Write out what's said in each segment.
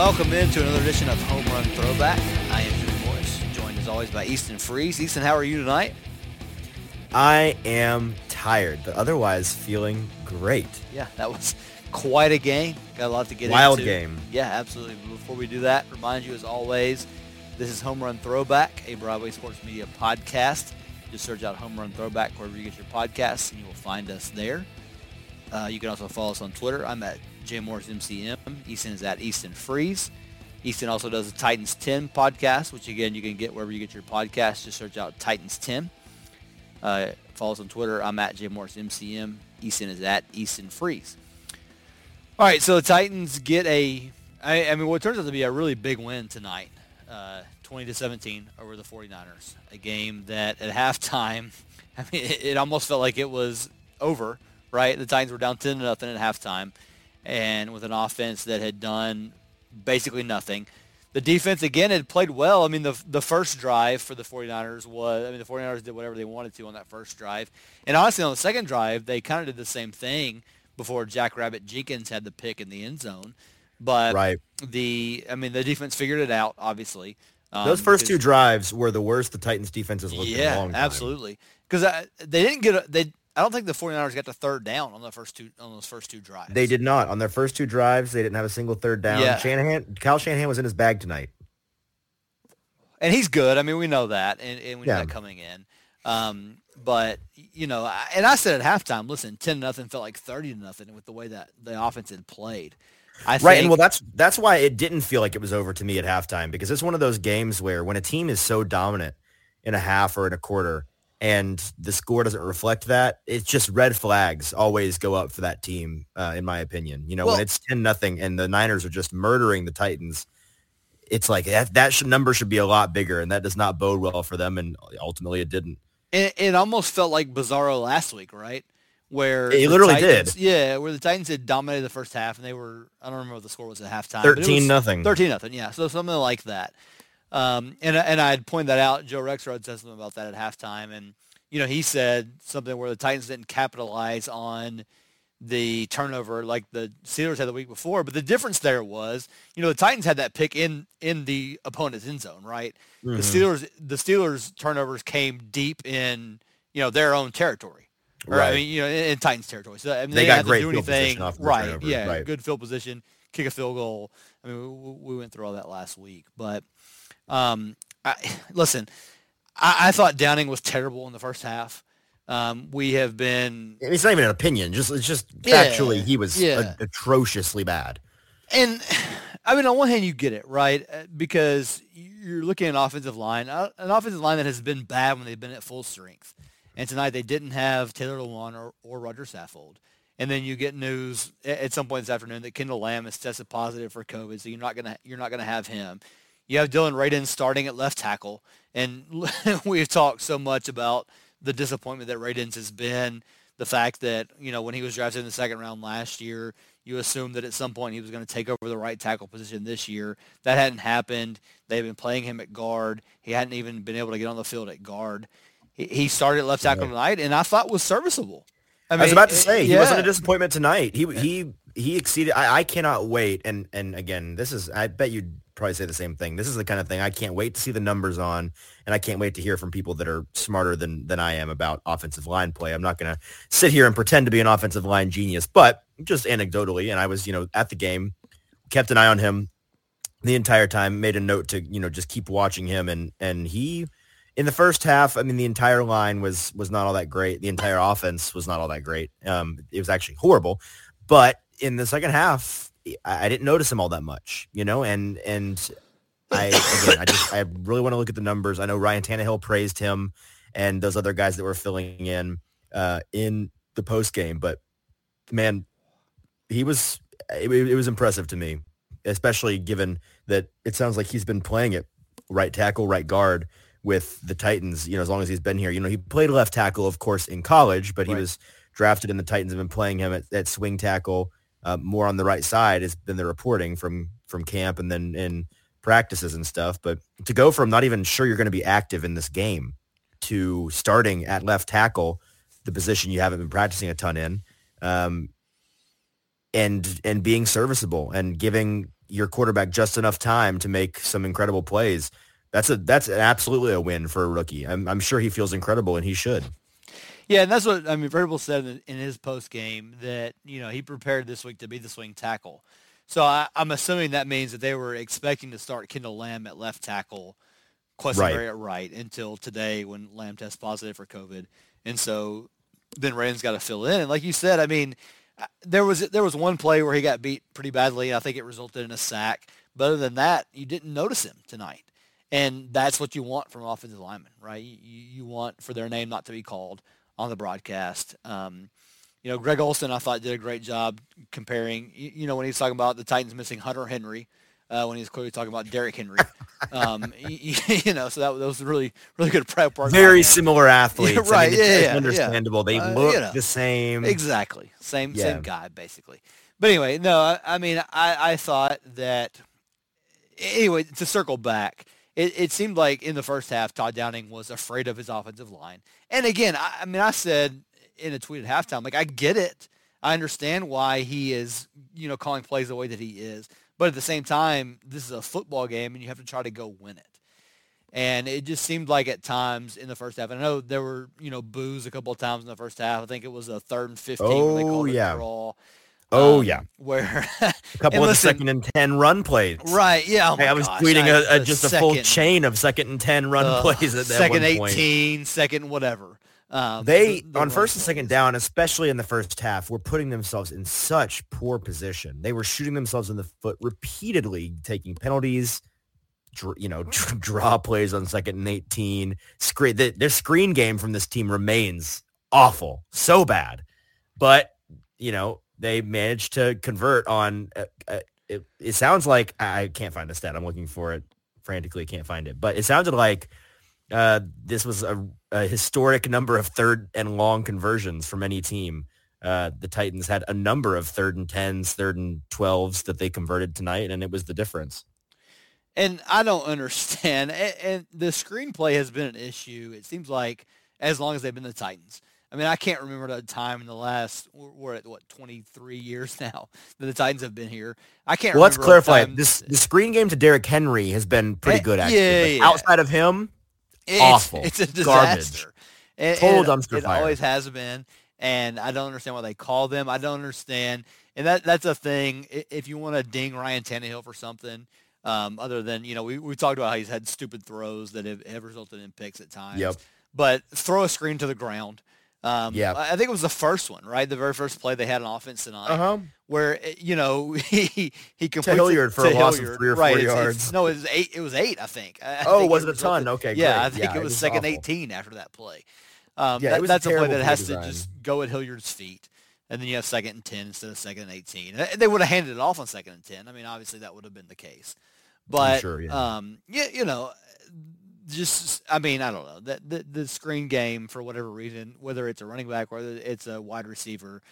welcome into another edition of Home Run Throwback. I am Drew Morris, joined as always by Easton Freeze. Easton, how are you tonight? I am tired, but otherwise feeling great. Yeah, that was quite a game. Got a lot to get Wild into. Wild game. Yeah, absolutely. But before we do that, remind you as always, this is Home Run Throwback, a Broadway Sports Media podcast. Just search out Home Run Throwback wherever you get your podcasts, and you will find us there. Uh, you can also follow us on Twitter. I'm at JMorrisMCM. Easton is at Easton Freeze. Easton also does the Titans 10 podcast, which again you can get wherever you get your podcasts. Just search out Titans 10. Uh, follow us on Twitter. I'm at Jay Morris MCM. Easton is at Easton Freeze. All right, so the Titans get a, I, I mean, what turns out to be a really big win tonight, uh, 20 to 17 over the 49ers. A game that at halftime, I mean, it, it almost felt like it was over, right? The Titans were down 10 to nothing at halftime, and with an offense that had done basically nothing. The defense again had played well. I mean, the the first drive for the 49ers was, I mean, the 49ers did whatever they wanted to on that first drive, and honestly, on the second drive, they kind of did the same thing before Jackrabbit Jenkins had the pick in the end zone. But Right. the, I mean, the defense figured it out. Obviously, um, Those first two drives were the worst the Titans defense has looked in a long time. absolutely. Because they didn't get a, they. I don't think the 49ers got the third down on the first two on those first two drives. They did not. On their first two drives, they didn't have a single third down. Yeah. Shanahan, Kyle Shanahan was in his bag tonight. and he's good. I mean, we know that, and, and we know Yeah. that coming in. Um, but you know, I- and I said at halftime, listen, ten nothing felt like thirty to nothing with the way that the offense had played. I Right, think, and well, that's that's why it didn't feel like it was over to me at halftime because it's one of those games where when a team is so dominant in a half or in a quarter, and the score doesn't reflect that, it's just red flags always go up for that team, uh, in my opinion. You know, Well- when it's ten nothing and the Niners are just murdering the Titans, it's like that that should, number should be a lot bigger, and that does not bode well for them. And ultimately, it didn't. it, it almost felt like Bizarro last week, right? Where It literally Titans- did. Yeah, where the Titans had dominated the first half, and they were I don't remember what the score was at halftime. Thirteen nothing. Thirteen nothing, yeah. So something like that. Um, and and I had pointed that out. Joe Rexrode said something about that at halftime, and you know he said something where the Titans didn't capitalize on the turnover like the Steelers had the week before. But the difference there was, you know, the Titans had that pick in in the opponent's end zone, right? The Mhm. Steelers the Steelers turnovers came deep in you know their own territory. Or, I Right. mean, you know, in, in Titans territory. So I mean, They they, got great to do field position anything. right? turnovers, Yeah, right. good field position, kick a field goal. I mean, we, we went through all that last week, but um, I, listen, I, I thought Downing was terrible in the first half. Um, we have been It's not even an opinion. Just it's just Yeah, factually, he was yeah. a- atrociously bad. And I mean, on one hand, you get it right Uh, because you're looking at an offensive line, uh, an offensive line that has been bad when they've been at full strength. And tonight they didn't have Taylor Lewan or, or Roger Saffold. And then you get news at some point this afternoon that Kendall Lamm has tested positive for COVID, so you're not gonna you're not gonna have him. You have Dillon Radunz starting at left tackle, and we've talked so much about the disappointment that Radunz has been. The fact that you know when he was drafted in the second round last year, you assumed that at some point he was going to take over the right tackle position this year. That hadn't happened. They've been playing him at guard. He hadn't even been able to get on the field at guard. He, he started at left tackle tonight, and I thought was serviceable. I, was about to say he yeah. wasn't a disappointment tonight. He he he exceeded. I, I cannot wait. And and again, this is. I bet you'd probably say the same thing. This is the kind of thing I can't wait to see the numbers on, and I can't wait to hear from people that are smarter than than I am about offensive line play. I'm not going to sit here and pretend to be an offensive line genius, but just anecdotally, and I was you know at the game, kept an eye on him the entire time. Made a note to you know just keep watching him, and and he in the first half, I mean, the entire line was was not all that great. The entire offense was not all that great. Um, it was actually horrible. But in the second half, I, I didn't notice him all that much, you know. And and I again, I just I really want to look at the numbers. I know Ryan Tannehill praised him and those other guys that were filling in uh, in the post game, but man, he was it, it was impressive to me, especially given that it sounds like he's been playing it right tackle, right guard with the Titans, you know, as long as he's been here. You know, he played left tackle, of course, in college, but he Right. was drafted and the Titans have been playing him at, at swing tackle uh, more on the right side has been the reporting from from camp and then in practices and stuff. But to go from not even sure you're going to be active in this game to starting at left tackle, the position you haven't been practicing a ton in, um, and and being serviceable and giving your quarterback just enough time to make some incredible plays. That's a that's absolutely a win for a rookie. I'm, I'm sure he feels incredible, and he should. Yeah, and that's what I mean. Vrabel said in, in his post game that you know he prepared this week to be the swing tackle. So I, am assuming that means that they were expecting to start Kendall Lamm at left tackle, Quessenberry right. at right until today when Lamm tests positive for COVID, and so then Rand's got to fill in. And like you said, I mean, uh, there was there was one play where he got beat pretty badly. I think it resulted in a sack. But other than that, you didn't notice him tonight. And that's what you want from offensive lineman, right? You, you want for their name not to be called on the broadcast. Um, you know, Greg Olsen, I thought, did a great job comparing, you, you know, when he's talking about the Titans missing Hunter Henry, uh, when he's clearly talking about Derrick Henry. Um, you, you, know, so that, that, was really, really good prep work. Very similar athletes. Yeah, right. I mean, yeah, yeah, understandable. Yeah. They uh, look you know, the same. Exactly. Same, yeah. same guy, basically. But anyway, no, I, I mean, I, I thought that, anyway, to circle back, it, it, seemed like in the first half, Todd Downing was afraid of his offensive line. And again, I, I mean, I said in a tweet at halftime, like, I get it. I understand why he is, you know, calling plays the way that he is. But at the same time, this is a football game, and you have to try to go win it. And it just seemed like at times in the first half, I know there were, you know, boos a couple of times in the first half. I think it was a third and 15 oh, they called yeah. draw. Oh um, yeah, where a couple of listen, second and ten run plays. Right. Yeah. Oh hey, I was gosh, tweeting I, a, a, just second, a full chain of second and ten run uh, plays at that second one point. 18, second whatever. Um, they the, the on first and second down, especially in the first half, were putting themselves in such poor position. They were shooting themselves in the foot repeatedly, taking penalties. Dr- you know, draw plays on second and eighteen. Screen the, their screen game from this team remains awful, so bad. But you know, they managed to convert on. Uh, uh, it, it sounds like I can't find the stat. I'm looking for it frantically. Can't find it, but it sounded like uh, this was a, a, historic number of third and long conversions from any team. Uh, the Titans had a number of third and tens, third and twelves that they converted tonight, and it was the difference. And I don't understand. And, and the screenplay has been an issue. It seems like as long as they've been the Titans. I mean, I can't remember a time in the last we're at what 23 years now that the Titans have been here. I can't. Well, let's clarify. This the screen game to Derrick Henry has been pretty eh, good. Actually, yeah, yeah. outside of him, it's, awful. It's a disaster. Garbage. Total dumpster it, fire. It always has been, and I don't understand why they call them. I don't understand, and that that's a thing. If you want to ding Ryan Tannehill for something. Um, other than you know, we, we talked about how he's had stupid throws that have, have resulted in picks at times. Yep. But throw a screen to the ground. Um, yeah, I think it was the first one, right? The very first play they had an offense tonight, uh-huh. where eh, you know he he completes Hilliard for a loss Hilliard. of three or right, four it's, yards. It's, no, it was eight. It was eight, I think. I oh, think was it, it a ton? Okay, yeah, great. I think yeah, it was it second awful. eighteen after that play. Um, yeah, that, that's a, play that has design. to just go at Hilliard's feet, and then you have second and ten instead of second and eighteen. They would have handed it off on second and ten. I mean, obviously that would have been the case, but sure, yeah. um, yeah, you know, just I mean I don't know the, the, screen game for whatever reason, whether it's a running back, whether it's a wide receiver,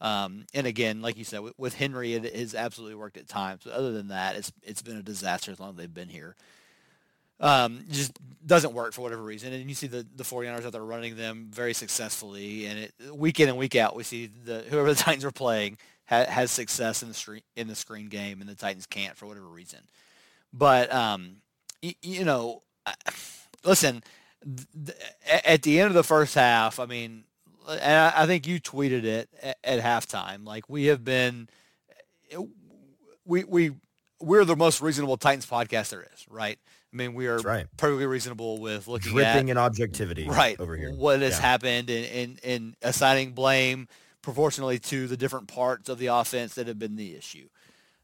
um, and again, like you said, with, with Henry, it has absolutely worked at times. But other than that, it's it's been a disaster as long as they've been here. Um, just doesn't work for whatever reason, and you see the the 49ers out there running them very successfully, and it, week in and week out, we see the whoever the Titans are playing ha, has success in the screen in the screen game, and the Titans can't for whatever reason. But um, you know, listen, at the end of the first half, I mean, and I think you tweeted it at halftime. Like we have been, we we we're the most reasonable Titans podcast there is, right? I mean, we are right. perfectly reasonable with looking dripping at, in objectivity, right? Over here, what has yeah. happened and, and and assigning blame proportionally to the different parts of the offense that have been the issue.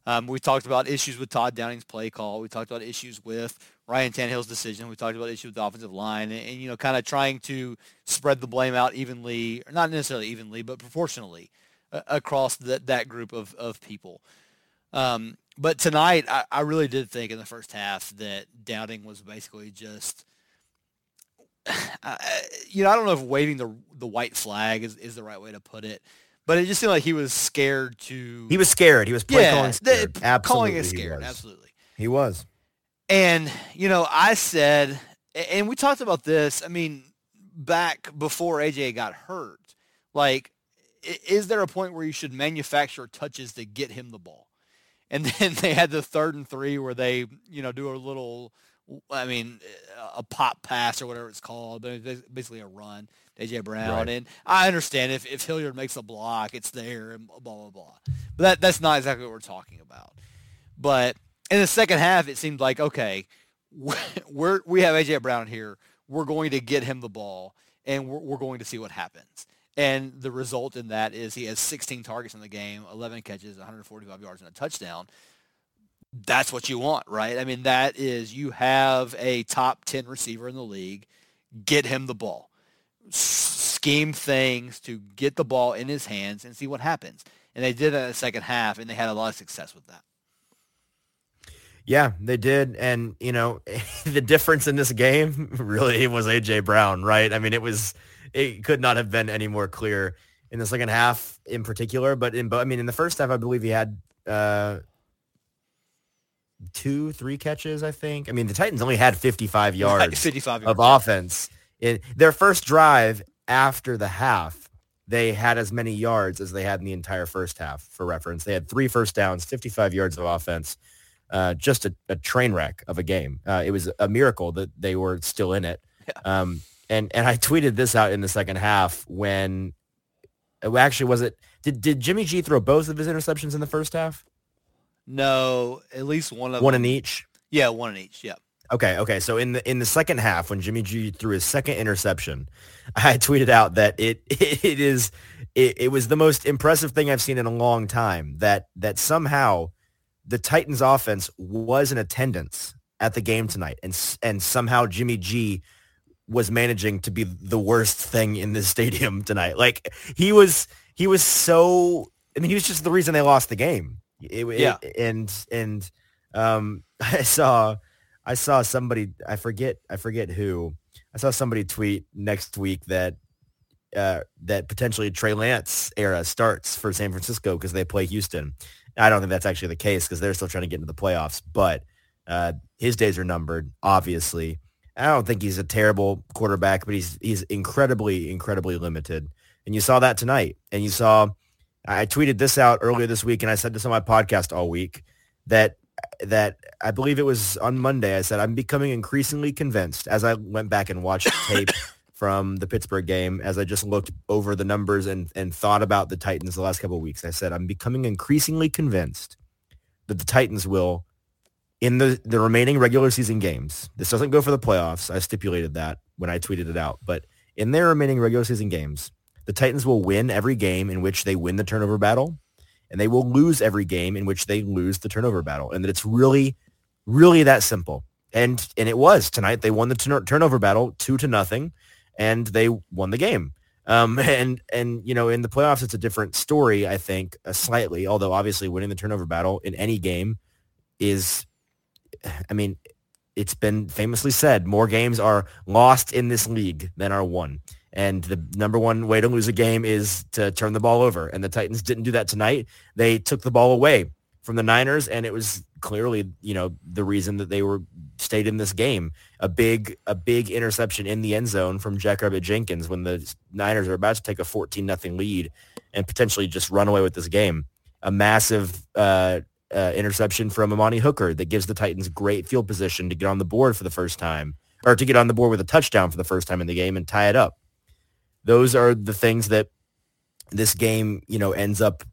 Um, we talked about issues with Todd Downing's play call. We talked about issues with Ryan Tannehill's decision. We talked about issues with the offensive line, and, and you know, kind of trying to spread the blame out evenly, or not necessarily evenly, but proportionally uh, across that that group of of people. Um, but tonight, I, I really did think in the first half that Downing was basically just. Uh, you know, I don't know if waving the the white flag is, is the right way to put it, but it just seemed like he was scared to. He was scared. He was yeah, calling scared. The, absolutely, calling is scared. Absolutely. He was. And you know, I said, and we talked about this. I mean, back before AJ got hurt, like, is there a point where you should manufacture touches to get him the ball? and then they had the third and three where they you know do a little, I mean, a pop pass or whatever it's called, but it's basically a run. AJ Brown, right. and I understand if if Hilliard makes a block, it's there and blah blah blah. But that that's not exactly what we're talking about. But in the second half, it seemed like okay, we're we have AJ Brown here. We're going to get him the ball, and we're, we're going to see what happens. And the result in that is he has 16 targets in the game, 11 catches, 145 yards, and a touchdown. That's what you want, right? I mean, that is you have a top 10 receiver in the league. Get him the ball. Scheme things to get the ball in his hands and see what happens. And they did that in the second half, and they had a lot of success with that. Yeah, they did. And, you know, the difference in this game really was A.J. Brown, right? I mean, it was – it could not have been any more clear in the second half in particular. But in, but I mean, in the first half, I believe he had uh, two, three catches. I think. I mean, the Titans only had 55 yards, 55 yards. of offense in their first drive after the half. They had as many yards as they had in the entire first half. For reference, they had three first downs, 55 yards of offense. Uh, just a, a, train wreck of a game. Uh, it was a miracle that they were still in it. Yeah. Um, and and I tweeted this out in the second half when actually was it did did Jimmy G throw both of his interceptions in the first half? No, at least one of one them. in each. Yeah, one in each. Yeah. Okay, okay. So in the in the second half, when Jimmy G threw his second interception, I tweeted out that it it, it is it, it was the most impressive thing I've seen in a long time. That that somehow the Titans offense was in attendance at the game tonight, and and somehow Jimmy G was managing to be the worst thing in this stadium tonight. Like he was, he was so. I mean, he was just the reason they lost the game. It, yeah, it, and and um, I saw, I saw somebody. I forget. I forget who. I saw somebody tweet next week that uh, that potentially Trey Lance era starts for San Francisco because they play Houston. I don't think that's actually the case because they're still trying to get into the playoffs, but uh, his days are numbered, obviously. I don't think he's a terrible quarterback, but he's he's incredibly incredibly limited. And you saw that tonight. And you saw I tweeted this out earlier this week and I said this on my podcast all week that that I believe it was on Monday I said I'm becoming increasingly convinced as I went back and watched tape from the Pittsburgh game as I just looked over the numbers and and thought about the Titans the last couple of weeks. I said I'm becoming increasingly convinced that the Titans will in the, the remaining regular season games, this doesn't go for the playoffs. I stipulated that when I tweeted it out. But in their remaining regular season games, the Titans will win every game in which they win the turnover battle, and they will lose every game in which they lose the turnover battle. And that it's really, really that simple. And and it was tonight. They won the turnover battle two to nothing, and they won the game. Um, and and you know in the playoffs it's a different story. I think uh, slightly, although obviously winning the turnover battle in any game is I mean, it's been famously said more games are lost in this league than are won. And the number one way to lose a game is to turn the ball over. And the Titans didn't do that tonight. They took the ball away from the Niners, and it was clearly, you know, the reason that they were stayed in this game. A big, a big interception in the end zone from Jackrabbit Jenkins when the Niners are about to take a 14 nothing lead and potentially just run away with this game. A massive uh, uh, interception from Amani Hooker that gives the Titans great field position to get on the board for the first time, or to get on the board with a touchdown for the first time in the game and tie it up. Those are the things that this game, you know, ends up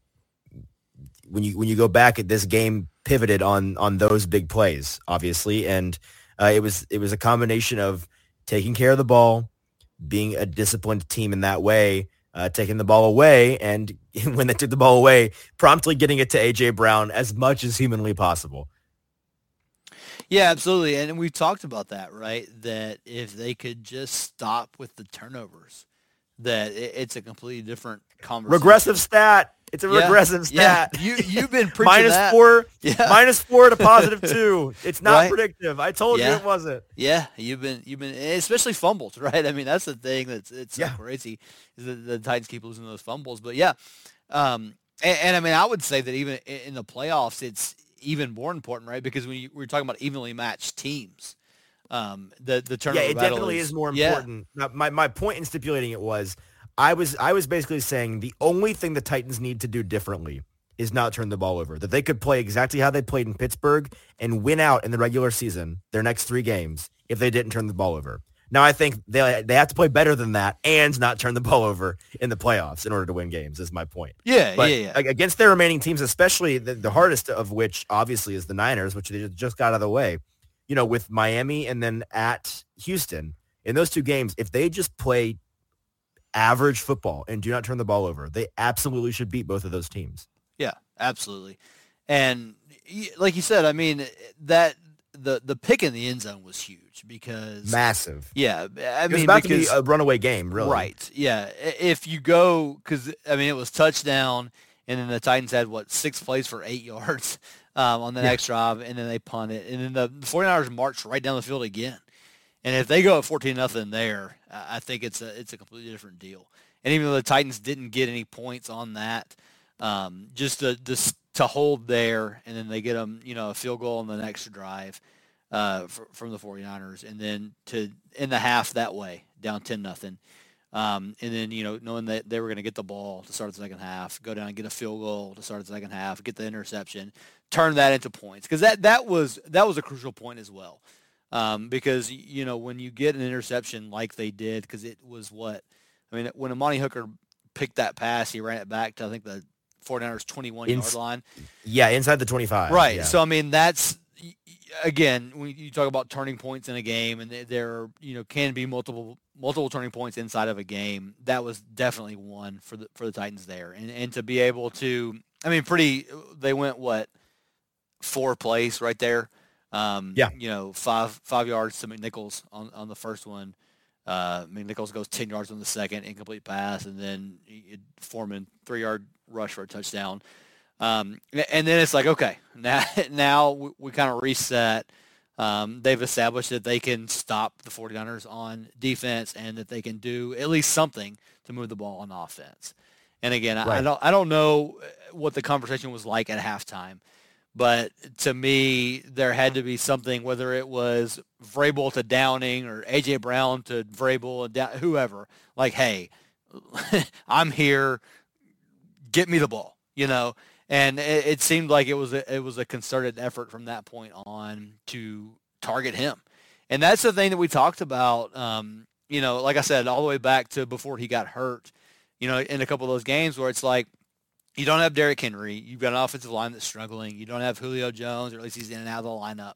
when you when you go back at this game pivoted on on those big plays, obviously, and uh, it was it was a combination of taking care of the ball, being a disciplined team in that way, uh, taking the ball away, and when they took the ball away, promptly getting it to AJ Brown as much as humanly possible. Yeah, absolutely, and we've talked about that, right? That if they could just stop with the turnovers, that it's a completely different conversation. Regressive stat. It's a yeah, regressive stat. Yeah. You you've been minus that. four, yeah. minus four to positive two. It's not right? predictive. I told yeah. you it wasn't. Yeah, you've been you've been especially fumbles, right? I mean, that's the thing that's it's so crazy is that the Titans keep losing those fumbles. But yeah, um, and, and, I mean, I would say that even in the playoffs, it's even more important, right? Because when you, we're talking about evenly matched teams, um, the the turnover yeah, it definitely is, is more important. Now, my my point in stipulating it was I was I was basically saying the only thing the Titans need to do differently is not turn the ball over. That they could play exactly how they played in Pittsburgh and win out in the regular season, their next three games, if they didn't turn the ball over. Now I think they they have to play better than that and not turn the ball over in the playoffs in order to win games. Is my point. Yeah, But yeah, yeah. against their remaining teams, especially the, the hardest of which obviously is the Niners, which they just got out of the way. You know, with Miami and then at Houston in those two games, if they just play average football and do not turn the ball over, they absolutely should beat both of those teams. Yeah, absolutely. And like you said, I mean that the the pick in the end zone was huge because Massive. yeah, I It was mean about because to be a runaway game, really. right, yeah. If you go because I mean it was touchdown, and then the Titans had what six plays for eight yards um, on the Yeah. next drive, and then they punt it, and then the 49ers marched right down the field again. And if they go at fourteen nothing there, I think it's a it's a completely different deal. And even though the Titans didn't get any points on that, um, just to just to hold there, and then they get them, you know, a field goal on the next drive uh, fr- from the 49ers, and then to in the half that way, down ten nothing. Um, and then, you know, knowing that they were going to get the ball to start the second half, go down and get a field goal to start the second half, get the interception, turn that into points. Because that, that, was, that was a crucial point as well. Um, because, you know, when you get an interception like they did, because it was what, I mean, when Amani Hooker picked that pass, he ran it back to, I think, the 49ers 21 yard line. Yeah, inside the 25. Right. Yeah. So I mean, that's again when you talk about turning points in a game, and there- there you know can be multiple multiple turning points inside of a game. That was definitely one for the for the Titans there, and and to be able to, I mean, pretty they went what four plays right there. Um, Yeah. You know, five five yards to McNichols on on the first one. Uh, McNichols goes ten yards on the second, incomplete pass, and then Foreman three yard rush for a touchdown. Um, and then it's like, okay, now now we, we kind of reset. Um, they've established that they can stop the 49ers on defense and that they can do at least something to move the ball on offense. And again, I, I don't I don't know what the conversation was like at halftime, but to me, there had to be something, whether it was Vrabel to Downing or AJ Brown to Vrabel and Dow- whoever, like, hey, I'm here, get me the ball, you know. And it, it seemed like it was a, it was a concerted effort from that point on to target him, and that's the thing that we talked about. Um, you know, like I said, all the way back to before he got hurt. You know, in a couple of those games where it's like you don't have Derrick Henry, you've got an offensive line that's struggling. You don't have Julio Jones, or at least he's in and out of the lineup.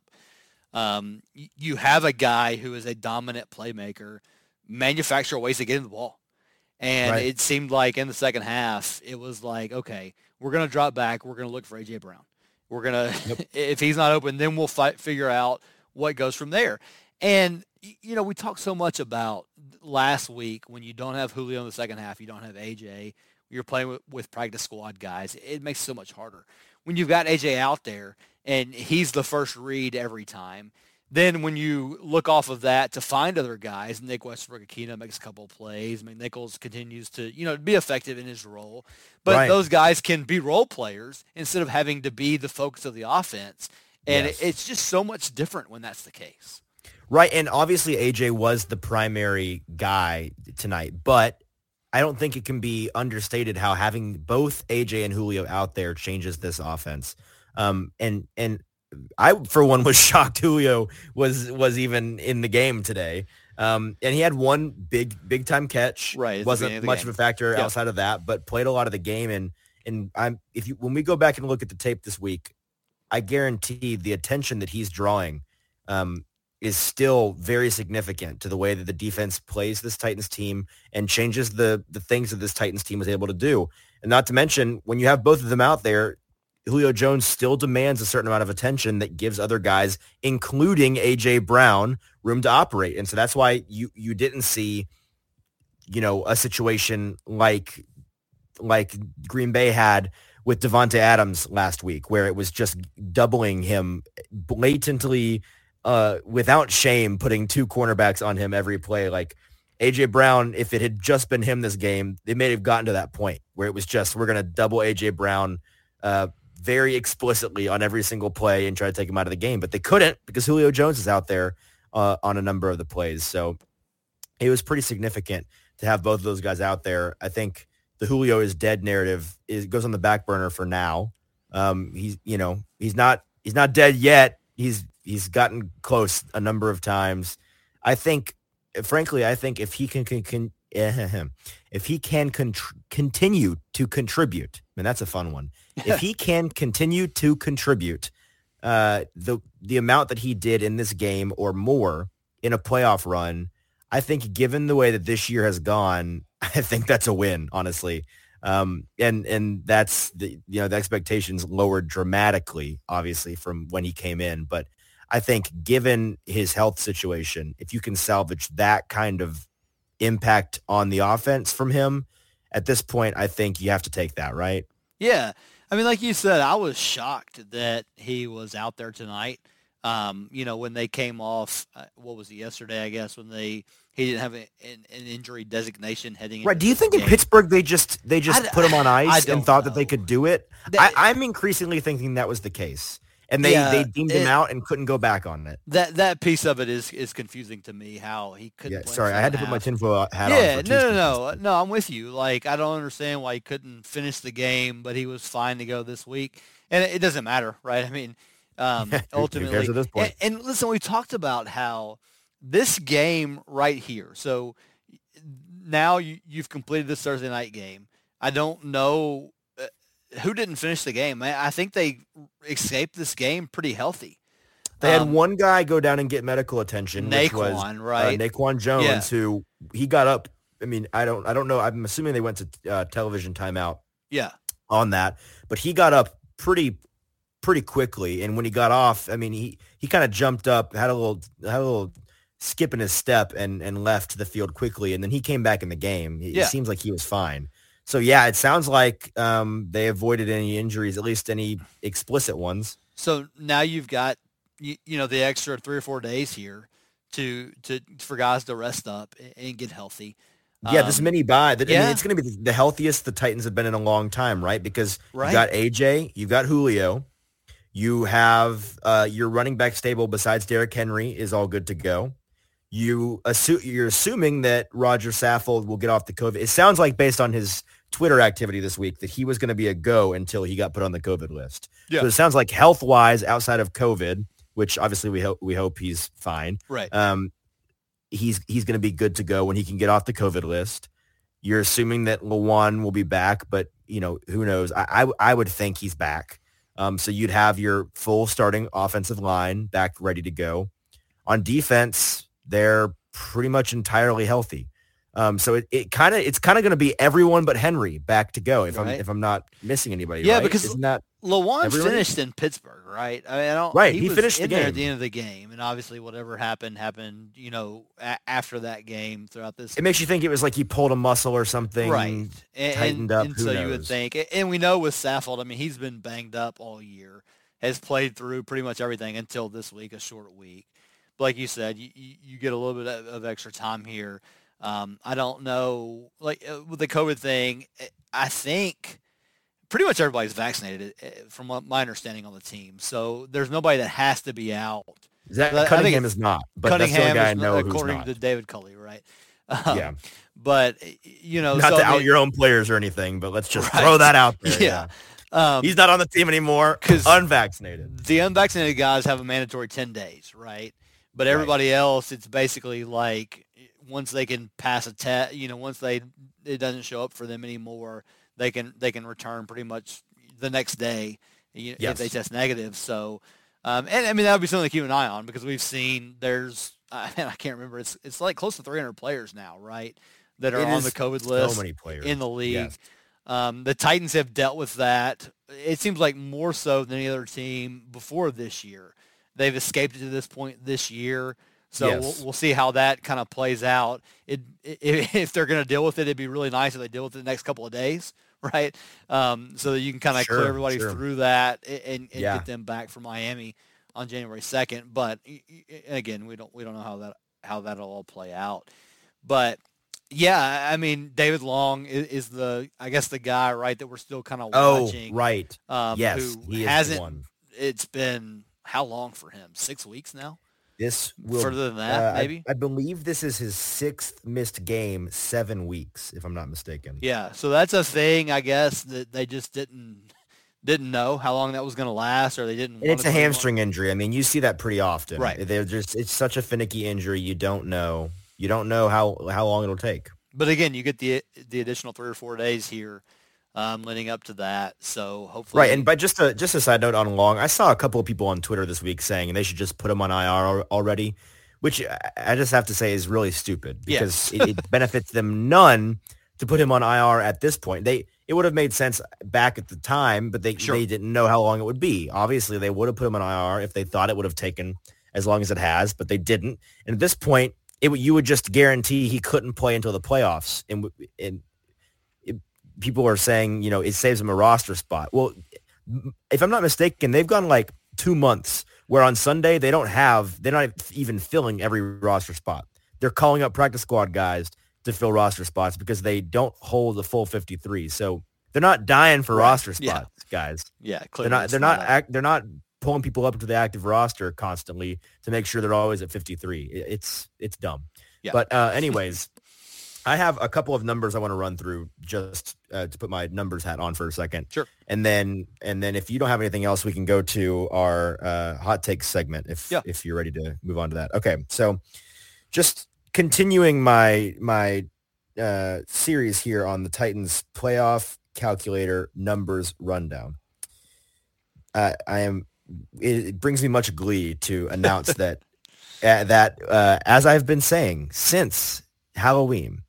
Um, you have a guy who is a dominant playmaker, manufacture ways to get him the ball. And Right. it seemed like in the second half, it was like, okay, we're going to drop back. We're going to look for A.J. Brown. We're going to, if he's not open, then we'll fight, figure out what goes from there. And, you know, we talked so much about last week when you don't have Julio in the second half, you don't have A.J., you're playing with, with practice squad guys. It makes it so much harder. When you've got A.J. out there and he's the first read every time, then when you look off of that to find other guys, Nick Westbrook-Ikhine makes a couple of plays. I mean, Nichols continues to, you know, be effective in his role. But Right. those guys can be role players instead of having to be the focus of the offense. And Yes. it's just so much different when that's the case. Right, and obviously AJ was the primary guy tonight, but I don't think it can be understated how having both AJ and Julio out there changes this offense. Um, and and I for one was shocked Julio was was even in the game today. Um, and he had one big big time catch. Right, at the beginning wasn't of much game. of a factor outside of that, but played a lot of the game. And and I'm if you when we go back and look at the tape this week, I guarantee the attention that he's drawing um, is still very significant to the way that the defense plays this Titans team and changes the the things that this Titans team was able to do. And not to mention, when you have both of them out there, Julio Jones still demands a certain amount of attention that gives other guys, including AJ Brown, room to operate. And so that's why you you didn't see, you know, a situation like like Green Bay had with Davante Adams last week, where it was just doubling him blatantly, uh, without shame, putting two cornerbacks on him every play. Like AJ Brown, if it had just been him this game, they may have gotten to that point where it was just we're gonna double AJ Brown uh, very explicitly on every single play and try to take him out of the game, but they couldn't because Julio Jones is out there uh, on a number of the plays. So it was pretty significant to have both of those guys out there. I think the Julio is dead narrative is goes on the back burner for now. Um, he's you know he's not he's not dead yet. He's he's gotten close a number of times. I think, frankly, I think if he can can, can if he can contr- continue to contribute, and that's a fun one. if he can continue to contribute uh, the the amount that he did in this game or more in a playoff run, I think given the way that this year has gone, I think that's a win, honestly. Um, and and that's the you know the expectations lowered dramatically, obviously from when he came in. But I think given his health situation, if you can salvage that kind of impact on the offense from him at this point, I think you have to take that, right? Yeah. I mean, like you said, I was shocked that he was out there tonight. Um, you know, when they came off, uh, what was it yesterday? I guess when they he didn't have a, an, an, injury designation heading. Right. Do you think game. in Pittsburgh they just they just put him on ice and thought know. that they could do it? They, I, am increasingly thinking that was the case and they, yeah, they deemed it, him out and couldn't go back on it. That that piece of it is is confusing to me. How he couldn't. Yeah, sorry, I had to put my tinfoil hat yeah, on. Yeah, no, no, no, no. I'm with you. Like I don't understand why he couldn't finish the game, but he was fine to go this week, and it, it doesn't matter, right? I mean, um, ultimately, at this point. And, and listen, we talked about how this game right here. So now you, you've completed this Thursday night game. I don't know who didn't finish the game. I, I think they escaped this game pretty healthy. They um, had one guy go down and get medical attention, Naquan, which was uh, right? Uh, Naquan Jones, yeah. who he got up. I mean, I don't, I don't know. I'm assuming they went to uh, television timeout. Yeah, on that, but he got up pretty, pretty quickly. And when he got off, I mean, he he kind of jumped up, had a little, had a little skip in his step, and and left the field quickly. And then he came back in the game. It, yeah. seems like he was fine. So yeah, it sounds like um, they avoided any injuries, at least any explicit ones. So now you've got you, you know the extra three or four days here to to for guys to rest up and get healthy. Yeah, um, this mini bye. That, yeah. I mean, it's going to be the healthiest the Titans have been in a long time, right? Because right. you got AJ, you've got Julio, you have uh, your running back stable besides Derrick Henry is all good to go. You assume you're assuming that Roger Saffold will get off the COVID. It sounds like based on his Twitter activity this week that he was going to be a go until he got put on the COVID list. Yeah. So it sounds like health wise, outside of COVID, which obviously we hope we hope he's fine. Right. Um, he's he's going to be good to go when he can get off the COVID list. You're assuming that Lewan will be back, but you know who knows? I I, I would think he's back. Um, so you'd have your full starting offensive line back ready to go. On defense, they're pretty much entirely healthy. Um, so it, it kind of it's kind of going to be everyone but Henry back to go if right. I'm if I'm not missing anybody. Yeah, right? because Isn't that finished in Pittsburgh, right? I mean, I don't. Right, he, he finished the game at the end of the game, and obviously whatever happened happened. You know, a- after that game, throughout this, it makes you think it was like he pulled a muscle or something, right? And, tightened up. And so knows? you would think, and we know with Saffold, I mean, he's been banged up all year, has played through pretty much everything until this week, a short week. But like you said, you, you get a little bit of extra time here. Um, I don't know, like uh, with the COVID thing, eh, I think pretty much everybody's vaccinated eh, from my understanding on the team. So there's nobody that has to be out. That, Cunningham is not, but Cunningham that's the guy I know according not. to David Culley, right? Um, yeah. But eh, you know, not so, to out your own players or anything, but let's just right. throw that out there. Yeah. yeah. Um, He's not on the team anymore because unvaccinated. The unvaccinated guys have a mandatory 10 days, right? But everybody right. else, it's basically like once they can pass a test, you know, once they it doesn't show up for them anymore, they can they can return pretty much the next day you, yes. if they test negative. So, um, and I mean that would be something to keep an eye on because we've seen there's I, I can't remember it's it's like close to 300 players now, right? That are it on the COVID list so many players. in the league. Yes. Um, the Titans have dealt with that. It seems like more so than any other team before this year. They've escaped it to this point this year. So yes. we'll, we'll see how that kind of plays out. It, it if they're going to deal with it, it'd be really nice if they deal with it the next couple of days, right? Um, so that you can kind of sure, clear everybody sure. through that and, and yeah. get them back from Miami on January second. But again, we don't we don't know how that how that'll all play out. But yeah, I mean, David Long is, is, the, I guess, the guy, right, that we're still kind of watching. Oh, right. Um, yes, who hasn't. It's been how long for him? Six weeks now. This will Further than that, uh, I- maybe. I, believe this is his sixth missed game, seven weeks, if I'm not mistaken. Yeah, so that's a thing, I guess, that they just didn't didn't know how long that was going to last, or they didn't. And it's a put him on- hamstring injury. I mean, you see that pretty often. Right. They're just it's such a finicky injury. You don't know. You don't know how how long it'll take. But again, you get the the additional three or four days here, um, leading up to that. So hopefully, Right. And but just a just a side note on Long, I saw a couple of people on Twitter this week saying they should just put him on IR already, which I- just have to say is really stupid because it, it benefits them none to put him on IR at this point. They it would have made sense back at the time, but they Sure. they didn't know how long it would be. Obviously, they would have put him on IR if they thought it would have taken as long as it has, but they didn't. And at this point, it would- you would just guarantee he couldn't play until the playoffs. And and people are saying, you know, it saves them a roster spot. Well, if I'm not mistaken, they've gone like two months where on Sunday they don't have, they're not even filling every roster spot. They're calling up practice squad guys to fill roster spots because they don't hold the full 53. So they're not dying for Right. roster Yeah. spots, guys. yeah, They're not, they're not, a- act, they're not pulling people up to the active roster constantly to make sure they're always at 53. It's, it's dumb. Yeah. But uh, anyways, I have a couple of numbers I want to run through just uh, to put my numbers hat on for a second. Sure. And then and then if you don't have anything else, we can go to our uh, hot takes segment if Yeah. if you're ready to move on to that. Okay. So just continuing my my uh, series here on the Titans playoff calculator numbers rundown. Uh, I am. It, it brings me much glee to announce that uh, that uh, as I've been saying since Halloween,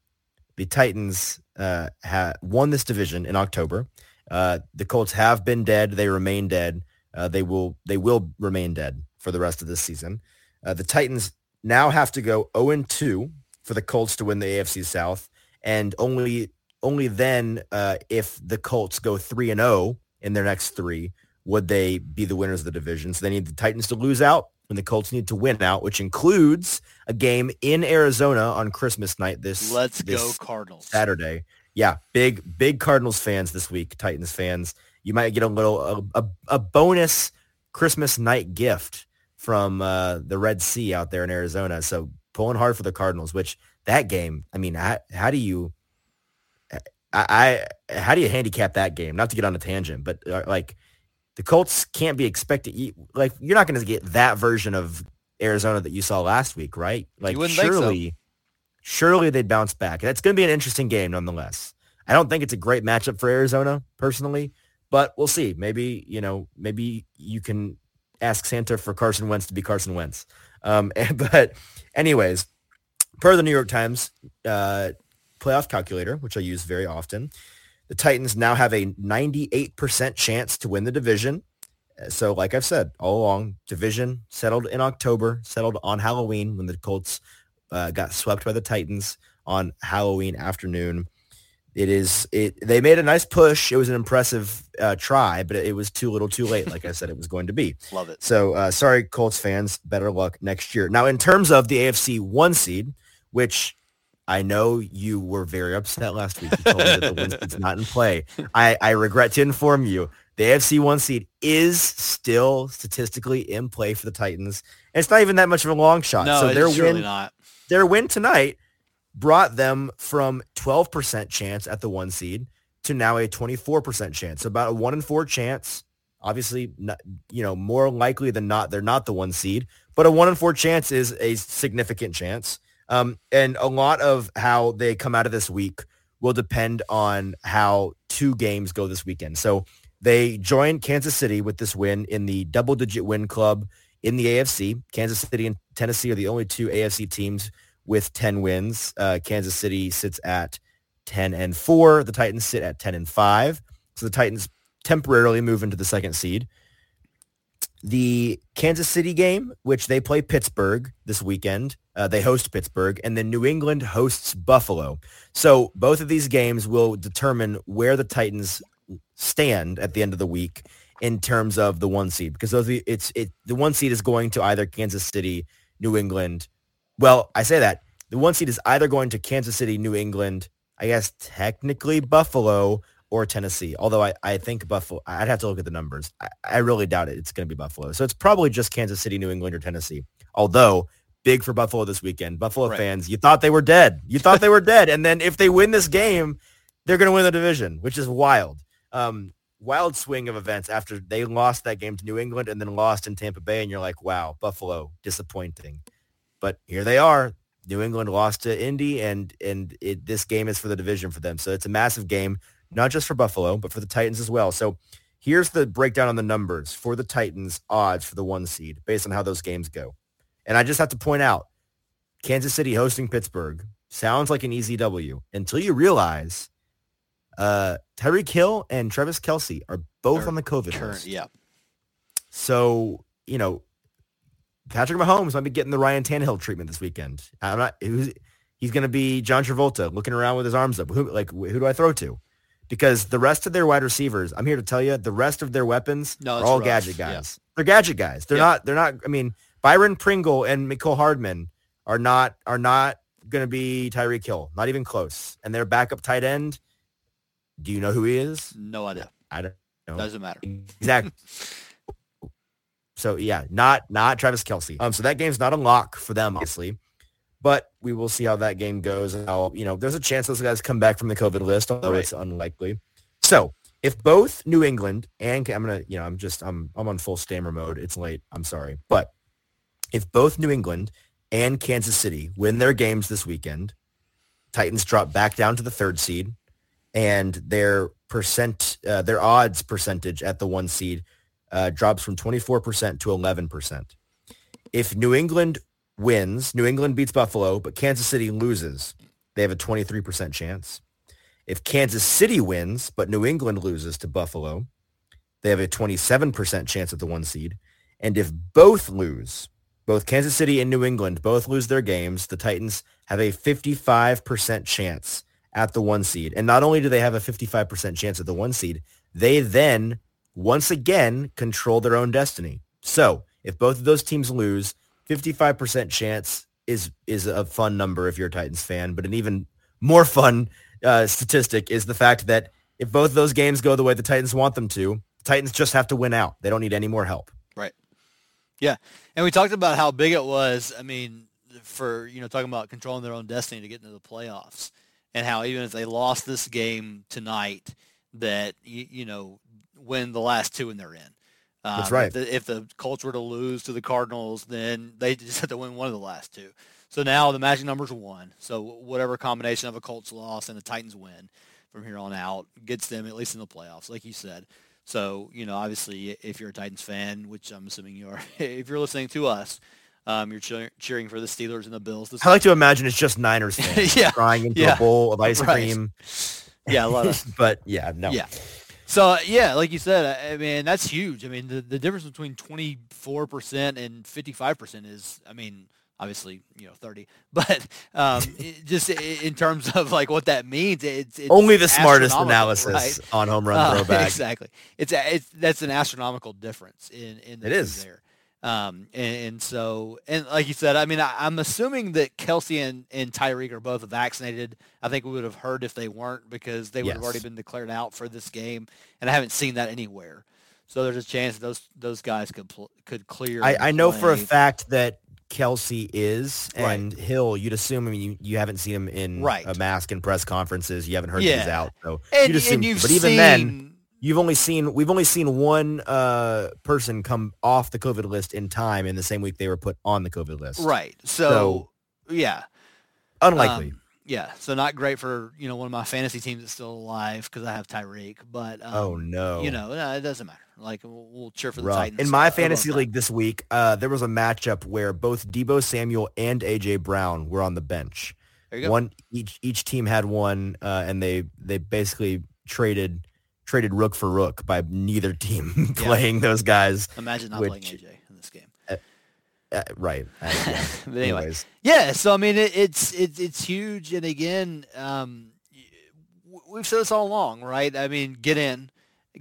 the Titans uh, ha- won this division in October. Uh, the Colts have been dead; they remain dead. Uh, they will they will remain dead for the rest of this season. Uh, the Titans now have to go 0 2 for the Colts to win the AFC South, and only only then uh, if the Colts go 3 and 0 in their next three would they be the winners of the division. So they need the Titans to lose out and the Colts need to win out, which includes a game in Arizona on Christmas night this Let's this go Cardinals. Saturday. Yeah, big big Cardinals fans this week, Titans fans. You might get a little a, a, a bonus Christmas night gift from uh, the Red Sea out there in Arizona. So pulling hard for the Cardinals, which that game, I mean, how, how do you I, I how do you handicap that game? Not to get on a tangent, but uh, like the Colts can't be expected like you're not going to get that version of Arizona that you saw last week, right? Like think so. surely surely they'd bounce back. That's going to be an interesting game nonetheless. I don't think it's a great matchup for Arizona personally, but we'll see. Maybe, you know, maybe you can ask Santa for Carson Wentz to be Carson Wentz. Um, but anyways, per the New York Times uh, playoff calculator, which I use very often, the Titans now have a 98% chance to win the division. Uh, So like I've said all along, division settled in October, settled on Halloween when the Colts uh, got swept by the Titans on Halloween afternoon. It is it. They made a nice push. It was an impressive uh, try, but it was too little, too late. Like I said, it was going to be. Love it. So uh, sorry, Colts fans. Better luck next year. Now, in terms of the AFC one seed, which I know you were very upset last week. You told me that the one seed's not in play. I, I regret to inform you, the AFC one seed is still statistically in play for the Titans. And it's not even that much of a long shot. No, so their it's win, not. their win tonight brought them from 12% chance at the one seed to now a 24% chance. So about a one in four chance. Obviously, not, you know, more likely than not, they're not the one seed, but a one in four chance is a significant chance. Um, and a lot of how they come out of this week will depend on how two games go this weekend. So they join Kansas City with this win in the double digit win club in the AFC. Kansas City and Tennessee are the only two AFC teams with 10 wins. Uh, Kansas City sits at 10 and 4. The Titans sit at 10 and 5. So the Titans temporarily move into the second seed. The Kansas City game, which they play Pittsburgh this weekend, uh, they host Pittsburgh, and then New England hosts Buffalo. So both of these games will determine where the Titans stand at the end of the week in terms of the one seed, because those it's it the one seed is going to either Kansas City, New England. Well, I say that the one seed is either going to Kansas City, New England, I guess technically Buffalo or Tennessee. Although I, I think Buffalo, I'd have to look at the numbers. I, I really doubt it. It's going to be Buffalo. So it's probably just Kansas City, New England, or Tennessee. Although big for Buffalo this weekend. Buffalo Right. fans, you thought they were dead. You thought they were dead. And then if they win this game, they're going to win the division, which is wild. Um, wild swing of events after they lost that game to New England and then lost in Tampa Bay. And you're like, wow, Buffalo, disappointing. But here they are. New England lost to Indy, and and it, this game is for the division for them. So it's a massive game, not just for Buffalo, but for the Titans as well. So here's the breakdown on the numbers for the Titans odds for the one seed based on how those games go. And I just have to point out, Kansas City hosting Pittsburgh sounds like an easy W until you realize uh, Tyreek Hill and Travis Kelce are both They're on the COVID Current, list. yeah. So, you know, Patrick Mahomes might be getting the Ryan Tannehill treatment this weekend. I'm not, he's going to be John Travolta looking around with his arms up. Who, like, who do I throw to? Because the rest of their wide receivers, I'm here to tell you, the rest of their weapons No, are all rough. gadget Yeah. guys. They're gadget guys. They're Yeah. not, they're not, I mean, Byron Pringle and Mecole Hardman are not, are not going to be Tyreek Hill. Not even close. And their backup tight end, do you know who he is? No idea. I don't know. Doesn't matter. Exactly. so yeah, not not Travis Kelce. Um, so that game's not a lock for them, obviously. But we will see how that game goes. And how you know, there's a chance those guys come back from the COVID list, although Right. it's unlikely. So if both New England and I'm gonna, you know, I'm just I'm I'm on full stammer mode. It's late. I'm sorry, but if both New England and Kansas City win their games this weekend, Titans drop back down to the third seed, and their percent, uh, their odds percentage at the one seed uh, drops from 24% to 11%. If New England wins, New England beats Buffalo, but Kansas City loses, they have a 23% chance. If Kansas City wins, but New England loses to Buffalo, they have a 27% chance at the one seed. And if both lose, both Kansas City and New England both lose their games, the Titans have a 55% chance at the one seed. And not only do they have a 55% chance at the one seed, they then once again control their own destiny. So if both of those teams lose, 55% chance is is a fun number if you're a Titans fan, but an even more fun uh, statistic is the fact that if both those games go the way the Titans want them to, the Titans just have to win out. They don't need any more help. Right. Yeah, and we talked about how big it was. I mean, for you know talking about controlling their own destiny to get into the playoffs, and how even if they lost this game tonight, that you, you know win the last two and they're in. Um, That's right. If the, if the Colts were to lose to the Cardinals, then they just have to win one of the last two. So now the magic number's one. So whatever combination of a Colts loss and a Titans win from here on out gets them at least in the playoffs, like you said. So, you know, obviously, if you're a Titans fan, which I'm assuming you are, if you're listening to us, um, you're cheer- cheering for the Steelers and the Bills. This I like to imagine it's just Niners fans Yeah. crying into Yeah. a bowl of ice Right. cream. yeah, a lot of but yeah, no. Yeah. So yeah, like you said, I, mean that's huge. I mean the, the difference between 24 percent and 55 percent is, I mean, obviously you know 30, but um, it- just in terms of like what that means, it's, it's Only the smartest analysis right? on home run Uh, throwback. exactly. It's, it's that's an astronomical difference in in the It is. there. Um, and, and so, and like you said, I mean, I, I'm assuming that Kelce and, and Tyreek are both vaccinated. I think we would have heard if they weren't because they would have already been declared out for this game, and I haven't seen that anywhere. So there's a chance those those guys could pl- could clear. I, I know for a fact that Kelce is Right. and Hill. You'd assume. I mean, you, you haven't seen him in Right. a mask in press conferences. You haven't heard that he's out. So and, you'd assume. but even seen, then, you've only seen we've only seen one uh, person come off the COVID list in time in the same week they were put on the COVID list. right. So, yeah, Unlikely. Um, yeah, so not great for you know one of my fantasy teams that's still alive because I have Tyreek, but um, oh no. you know no, it doesn't matter. Like we'll, we'll cheer for the Rough. Titans In my fantasy league this week, uh, there was a matchup where both Deebo Samuel and AJ Brown were on the bench. There you go. One each each team had one, uh, and they they basically traded traded rook for rook by neither team Yeah. playing those guys. Imagine not which- playing AJ in this game. Uh, right. Uh, yeah. but anyway, Anyways, yeah. So I mean, it, it's it's it's huge, and again, um, we've said this all along, right? I mean, get in,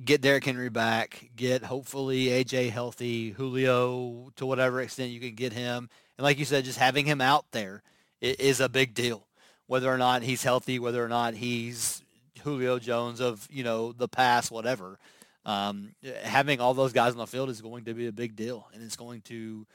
get Derrick Henry back, get hopefully AJ healthy, Julio to whatever extent you can get him, and like you said, just having him out there is a big deal. Whether or not he's healthy, whether or not he's Julio Jones of you know the past, whatever. Um, having all those guys on the field is going to be a big deal, and it's going to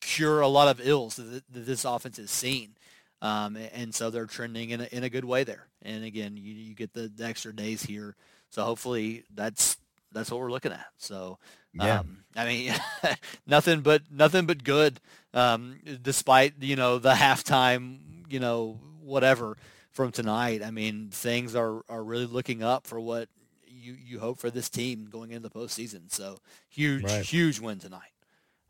cure a lot of ills that, that this offense has seen. Um, and so they're trending in a, in a good way there. And again, you, you get the, the extra days here. So hopefully that's that's what we're looking at. So yeah. Um, I mean, nothing but nothing but good. Um, despite you know the halftime, you know whatever from tonight. I mean, things are are really looking up for what you you hope for this team going into the postseason. So huge, right. huge win tonight.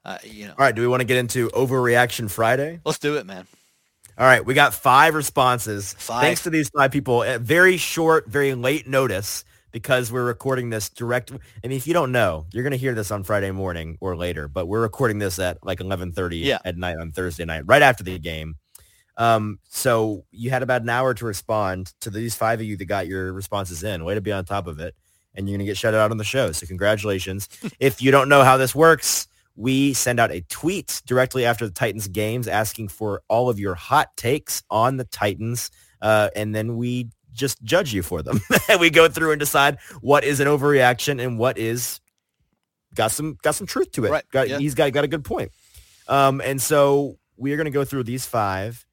Uh, you know. All right. Do we want to get into overreaction Friday? Let's do it, man. All right, we got five responses. Five. Thanks to these five people. At very short, very late notice because we're recording this direct. I mean, if you don't know, you're going to hear this on Friday morning or later, but we're recording this at like 11:30 yeah. at night on Thursday night, right after the game. Um, so you had about an hour to respond to these five of you that got your responses in. Way to be on top of it, and you're going to get shouted out on the show. So congratulations. if you don't know how this works, we send out a tweet directly after the Titans games asking for all of your hot takes on the Titans. Uh, and then we just judge you for them. and we go through and decide what is an overreaction and what is got some got some truth to it. Right. Got, yeah. He's got got a good point. Um, and so we are going to go through these five.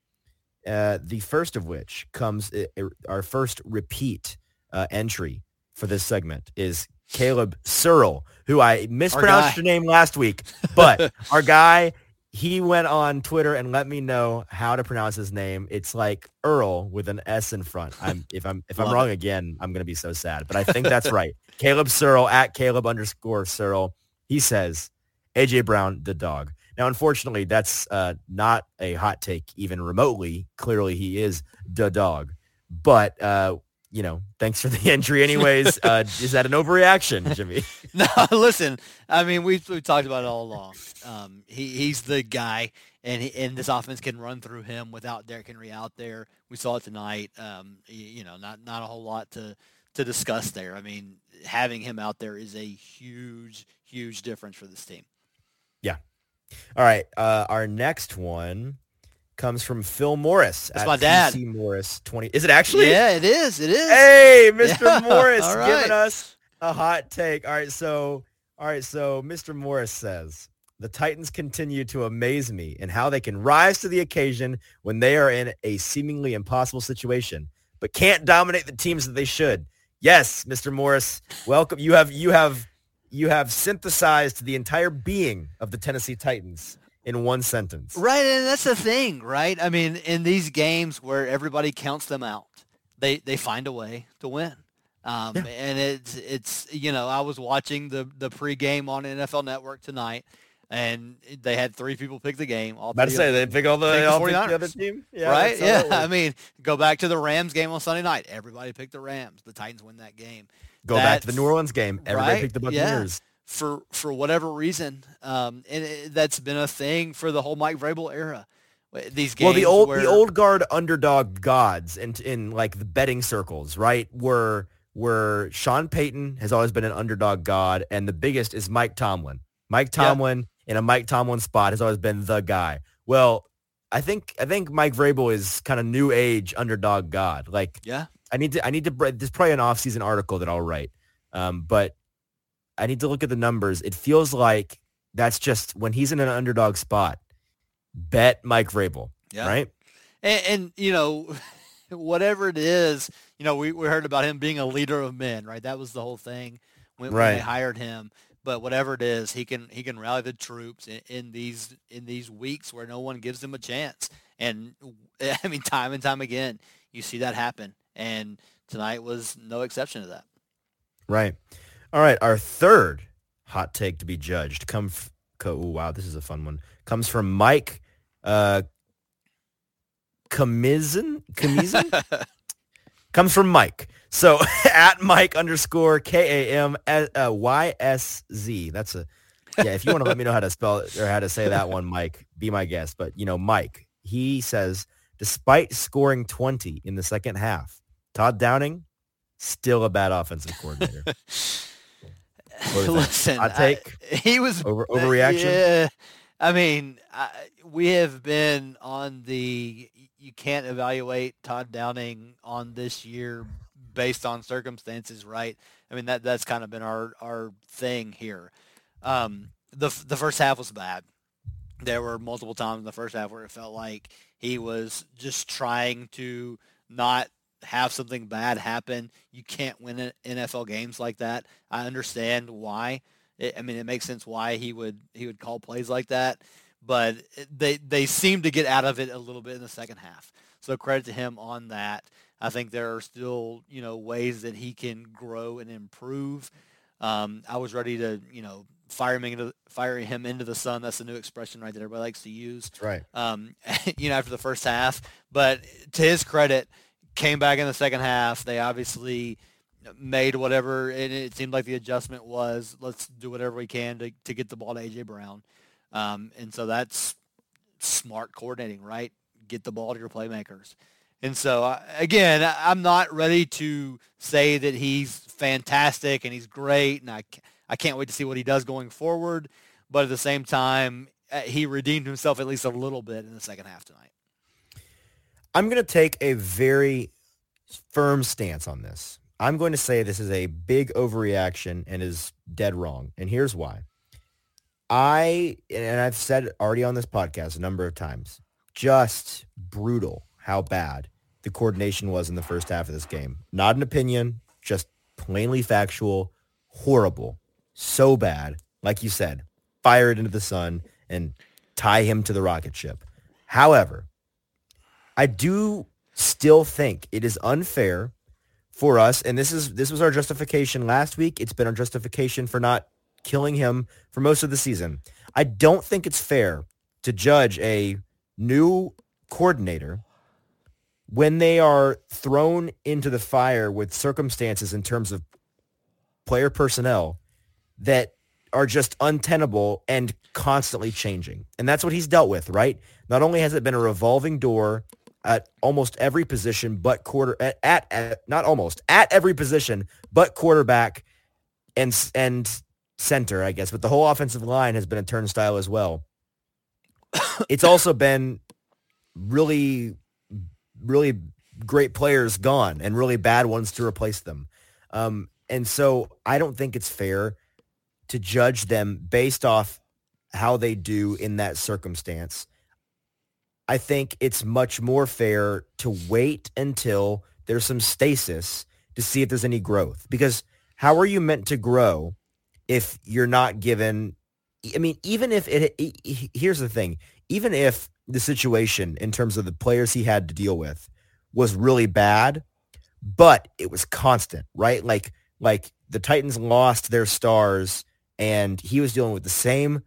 Uh, the first of which comes uh, our first repeat uh, entry for this segment is Caleb Searle, who I mispronounced your name last week, but our guy he went on Twitter and let me know how to pronounce his name. It's like Earl with an S in front. I'm if I'm if I'm wrong it. again, I'm gonna be so sad. But I think that's right. Caleb Searle at Caleb underscore Searle. He says AJ Brown the dog. Now, unfortunately, that's uh, not a hot take even remotely. Clearly, he is the dog. But uh, you know, thanks for the entry anyways. Uh, is that an overreaction, Jimmy? no, listen, I mean, we've, we've talked about it all along. Um, he, he's the guy, and, he, and this offense can run through him without Derrick Henry out there. We saw it tonight. Um, you, you know, not, not a whole lot to, to discuss there. I mean, having him out there is a huge, huge difference for this team. Yeah. All right. Uh, our next one comes from Phil Morris. That's my dad. PC Morris twenty. Is it actually? Yeah, it is. It is. Hey, Mr. Yeah. Morris, right. giving us a hot take. All right, so all right, so Mr. Morris says the Titans continue to amaze me in how they can rise to the occasion when they are in a seemingly impossible situation, but can't dominate the teams that they should. Yes, Mr. Morris, welcome. You have you have you have synthesized the entire being of the Tennessee Titans in one sentence. Right, and that's the thing, right? I mean, in these games where everybody counts them out, they they find a way to win. Um, yeah. And it's it's you know I was watching the the pregame on NFL Network tonight, and they had three people pick the game. All About to say they pick all the, all the, the other team, yeah, right? Yeah, I mean, go back to the Rams game on Sunday night. Everybody picked the Rams. The Titans win that game. Go that's, back to the New Orleans game. Everybody right? picked the Buccaneers. Yeah for for whatever reason, um, and it, that's been a thing for the whole Mike Vrabel era. These games. Well, the old where, the old guard underdog gods in in like the betting circles, right? Were where Sean Payton has always been an underdog god, and the biggest is Mike Tomlin. Mike Tomlin yeah. in a Mike Tomlin spot has always been the guy. Well, I think I think Mike Vrabel is kind of new age underdog god. Like, yeah, I need to I need to. There's probably an off season article that I'll write, um, but I need to look at the numbers. It feels like that's just when he's in an underdog spot. Bet Mike Vrabel, yeah. right? And, and you know, whatever it is, you know, we, we heard about him being a leader of men, right? That was the whole thing when, right. when they hired him. But whatever it is, he can he can rally the troops in, in these in these weeks where no one gives him a chance. And I mean, time and time again, you see that happen. And tonight was no exception to that. Right. All right, our third hot take to be judged come. F- Ooh, wow, this is a fun one. Comes from Mike uh, Kamizin. Kamizin comes from Mike. So at Mike underscore K A M uh, Y S Z. That's a yeah. If you want to let me know how to spell it or how to say that one, Mike, be my guest. But you know, Mike, he says despite scoring 20 in the second half, Todd Downing still a bad offensive coordinator. Listen, I take I, he was over overreaction. Yeah, I mean, I, we have been on the you can't evaluate Todd Downing on this year based on circumstances, right? I mean that that's kind of been our our thing here. Um, the the first half was bad, there were multiple times in the first half where it felt like he was just trying to not have something bad happen. You can't win NFL games like that. I understand why. It, I mean, it makes sense why he would he would call plays like that, but they they seem to get out of it a little bit in the second half. So credit to him on that. I think there are still you know ways that he can grow and improve. Um, I was ready to you know fire him into fire him into the sun. That's the new expression right that everybody likes to use. That's right. Um, you know, after the first half, but to his credit, came back in the second half. They obviously made whatever, and it seemed like the adjustment was let's do whatever we can to, to get the ball to A.J. Brown. Um, and so that's smart coordinating, right? Get the ball to your playmakers. And so, uh, again, I'm not ready to say that he's fantastic and he's great, and I, I can't wait to see what he does going forward. But at the same time, uh, he redeemed himself at least a little bit in the second half tonight. I'm going to take a very firm stance on this. I'm going to say this is a big overreaction and is dead wrong. And here's why. I, and I've said already on this podcast a number of times, just brutal how bad the coordination was in the first half of this game. Not an opinion, just plainly factual, horrible, so bad. Like you said, fire it into the sun and tie him to the rocket ship. However, I do still think it is unfair for us, and this is this was our justification last week. It's been our justification for not killing him for most of the season. I don't think it's fair to judge a new coordinator when they are thrown into the fire with circumstances in terms of player personnel that are just untenable and constantly changing. And that's what he's dealt with, right? Not only has it been a revolving door at almost every position but quarter at, at, at not almost at every position but quarterback and and center, I guess. But the whole offensive line has been a turnstile as well. it's also been really, really great players gone and really bad ones to replace them. Um, and so I don't think it's fair to judge them based off how they do in that circumstance. I think it's much more fair to wait until there's some stasis to see if there's any growth. Because how are you meant to grow if you're not given? I mean, even if it, here's the thing, even if the situation in terms of the players he had to deal with was really bad, but it was constant, right? Like, like the Titans lost their stars and he was dealing with the same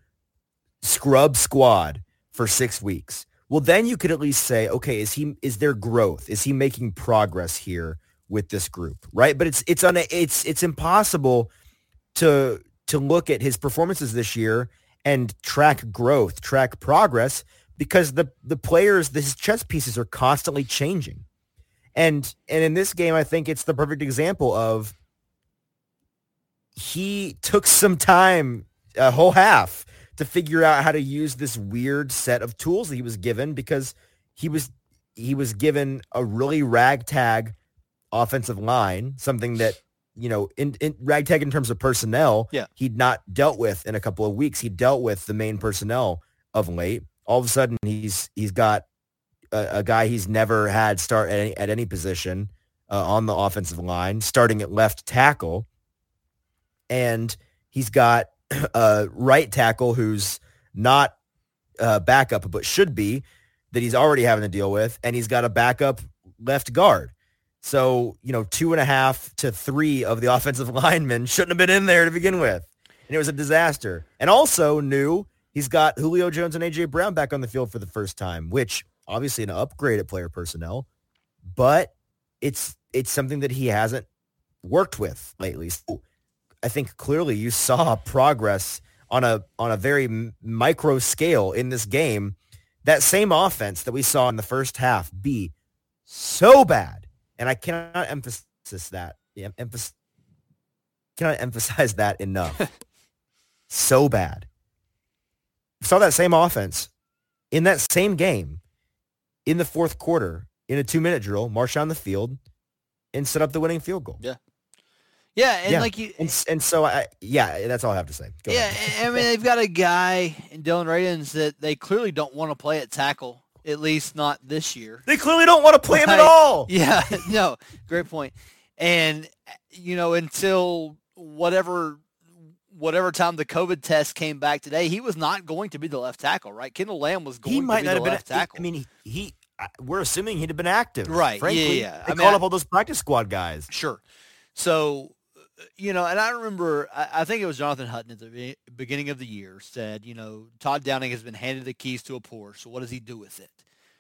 scrub squad for six weeks well, then you could at least say, okay, is he is there growth? Is he making progress here with this group, right? But it's it's on it's it's impossible to to look at his performances this year and track growth, track progress because the the players, his chess pieces are constantly changing. And and in this game, I think it's the perfect example of he took some time, a whole half, to figure out how to use this weird set of tools that he was given because he was he was given a really ragtag offensive line, something that you know, in, in ragtag in terms of personnel, yeah. he'd not dealt with in a couple of weeks. He dealt with the main personnel of late. All of a sudden, he's he's got a, a guy he's never had start at any, at any position uh, on the offensive line, starting at left tackle, and he's got a right tackle who's not uh, backup but should be that he's already having to deal with, and he's got a backup left guard. So, you know, two and a half to three of the offensive linemen shouldn't have been in there to begin with. And it was a disaster. And also new, he's got Julio Jones and A.J. Brown back on the field for the first time, which obviously an upgrade at player personnel, but it's it's something that he hasn't worked with lately. So I think clearly you saw progress on a on a very micro scale in this game. That same offense that we saw in the first half be so bad, and I cannot emphasize that. Yeah, emphasis, cannot emphasize that enough. so bad. Saw that same offense in that same game in the fourth quarter in a two minute drill, march down the field and set up the winning field goal. Yeah. Yeah, and Yeah. like you, And, and so I yeah, that's all I have to say. Go yeah. I mean they've got a guy in Dillon Radunz that they clearly don't want to play at tackle, at least not this year. They clearly don't want to play him at all. Yeah, no, great point. And you know, until whatever whatever time the COVID test came back today, he was not going to be the left tackle, right? Kendall Lamm was going He might to be not the have been. left tackle. I mean, he, he we're assuming he'd have been active, Right, yeah, Frankly, yeah. They I mean, called I- up all those practice squad guys. Sure. So, you know, and I remember, I, I think it was Jonathan Hutton at the be- beginning of the year said, you know, Todd Downing has been handed the keys to a Porsche. So what does he do with it?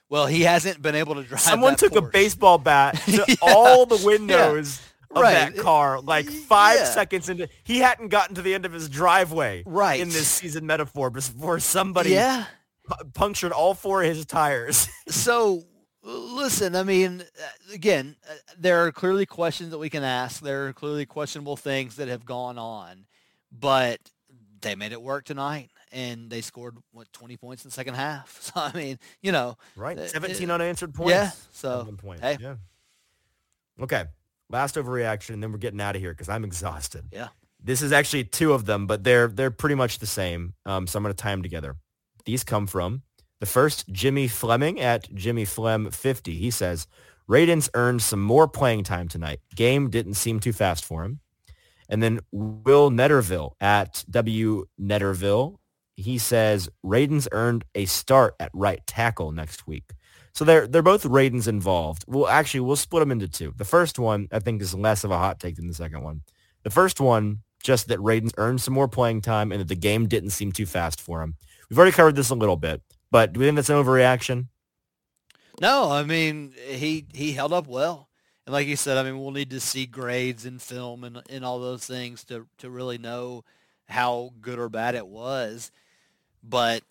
Well, he hasn't been able to drive. Someone took a baseball bat to Yeah. all the windows of Right. that car, like five Yeah. seconds into. He hadn't gotten to the end of his driveway, Right. in this season metaphor before somebody Yeah. pu- punctured all four of his tires. So, listen, I mean, uh, again, uh, there are clearly questions that we can ask. There are clearly questionable things that have gone on, but they made it work tonight, and they scored what 20 points in the second half. So, I mean, you know, right, Uh, seventeen uh, unanswered points. yeah. So, points. hey. Yeah. Okay. Last overreaction, and then we're getting out of here because I'm exhausted. yeah. This is actually two of them, but they're they're pretty much the same. Um, so I'm going to tie them together. These come from the first Jimmy Fleming at Jimmy Flem 50. He says Radunz earned some more playing time tonight. Game didn't seem too fast for him. And then Will Netterville at W Netterville. He says Radunz earned a start at right tackle next week. So they're they're both Radunz involved. Well, actually, we'll split them into two. The first one I think is less of a hot take than the second one. The first one, just that Radunz earned some more playing time and that the game didn't seem too fast for him. We've already covered this a little bit, but do we think that's an overreaction? No, I mean he he held up well, and like you said, I mean we'll need to see grades and film and and all those things to to really know how good or bad it was. But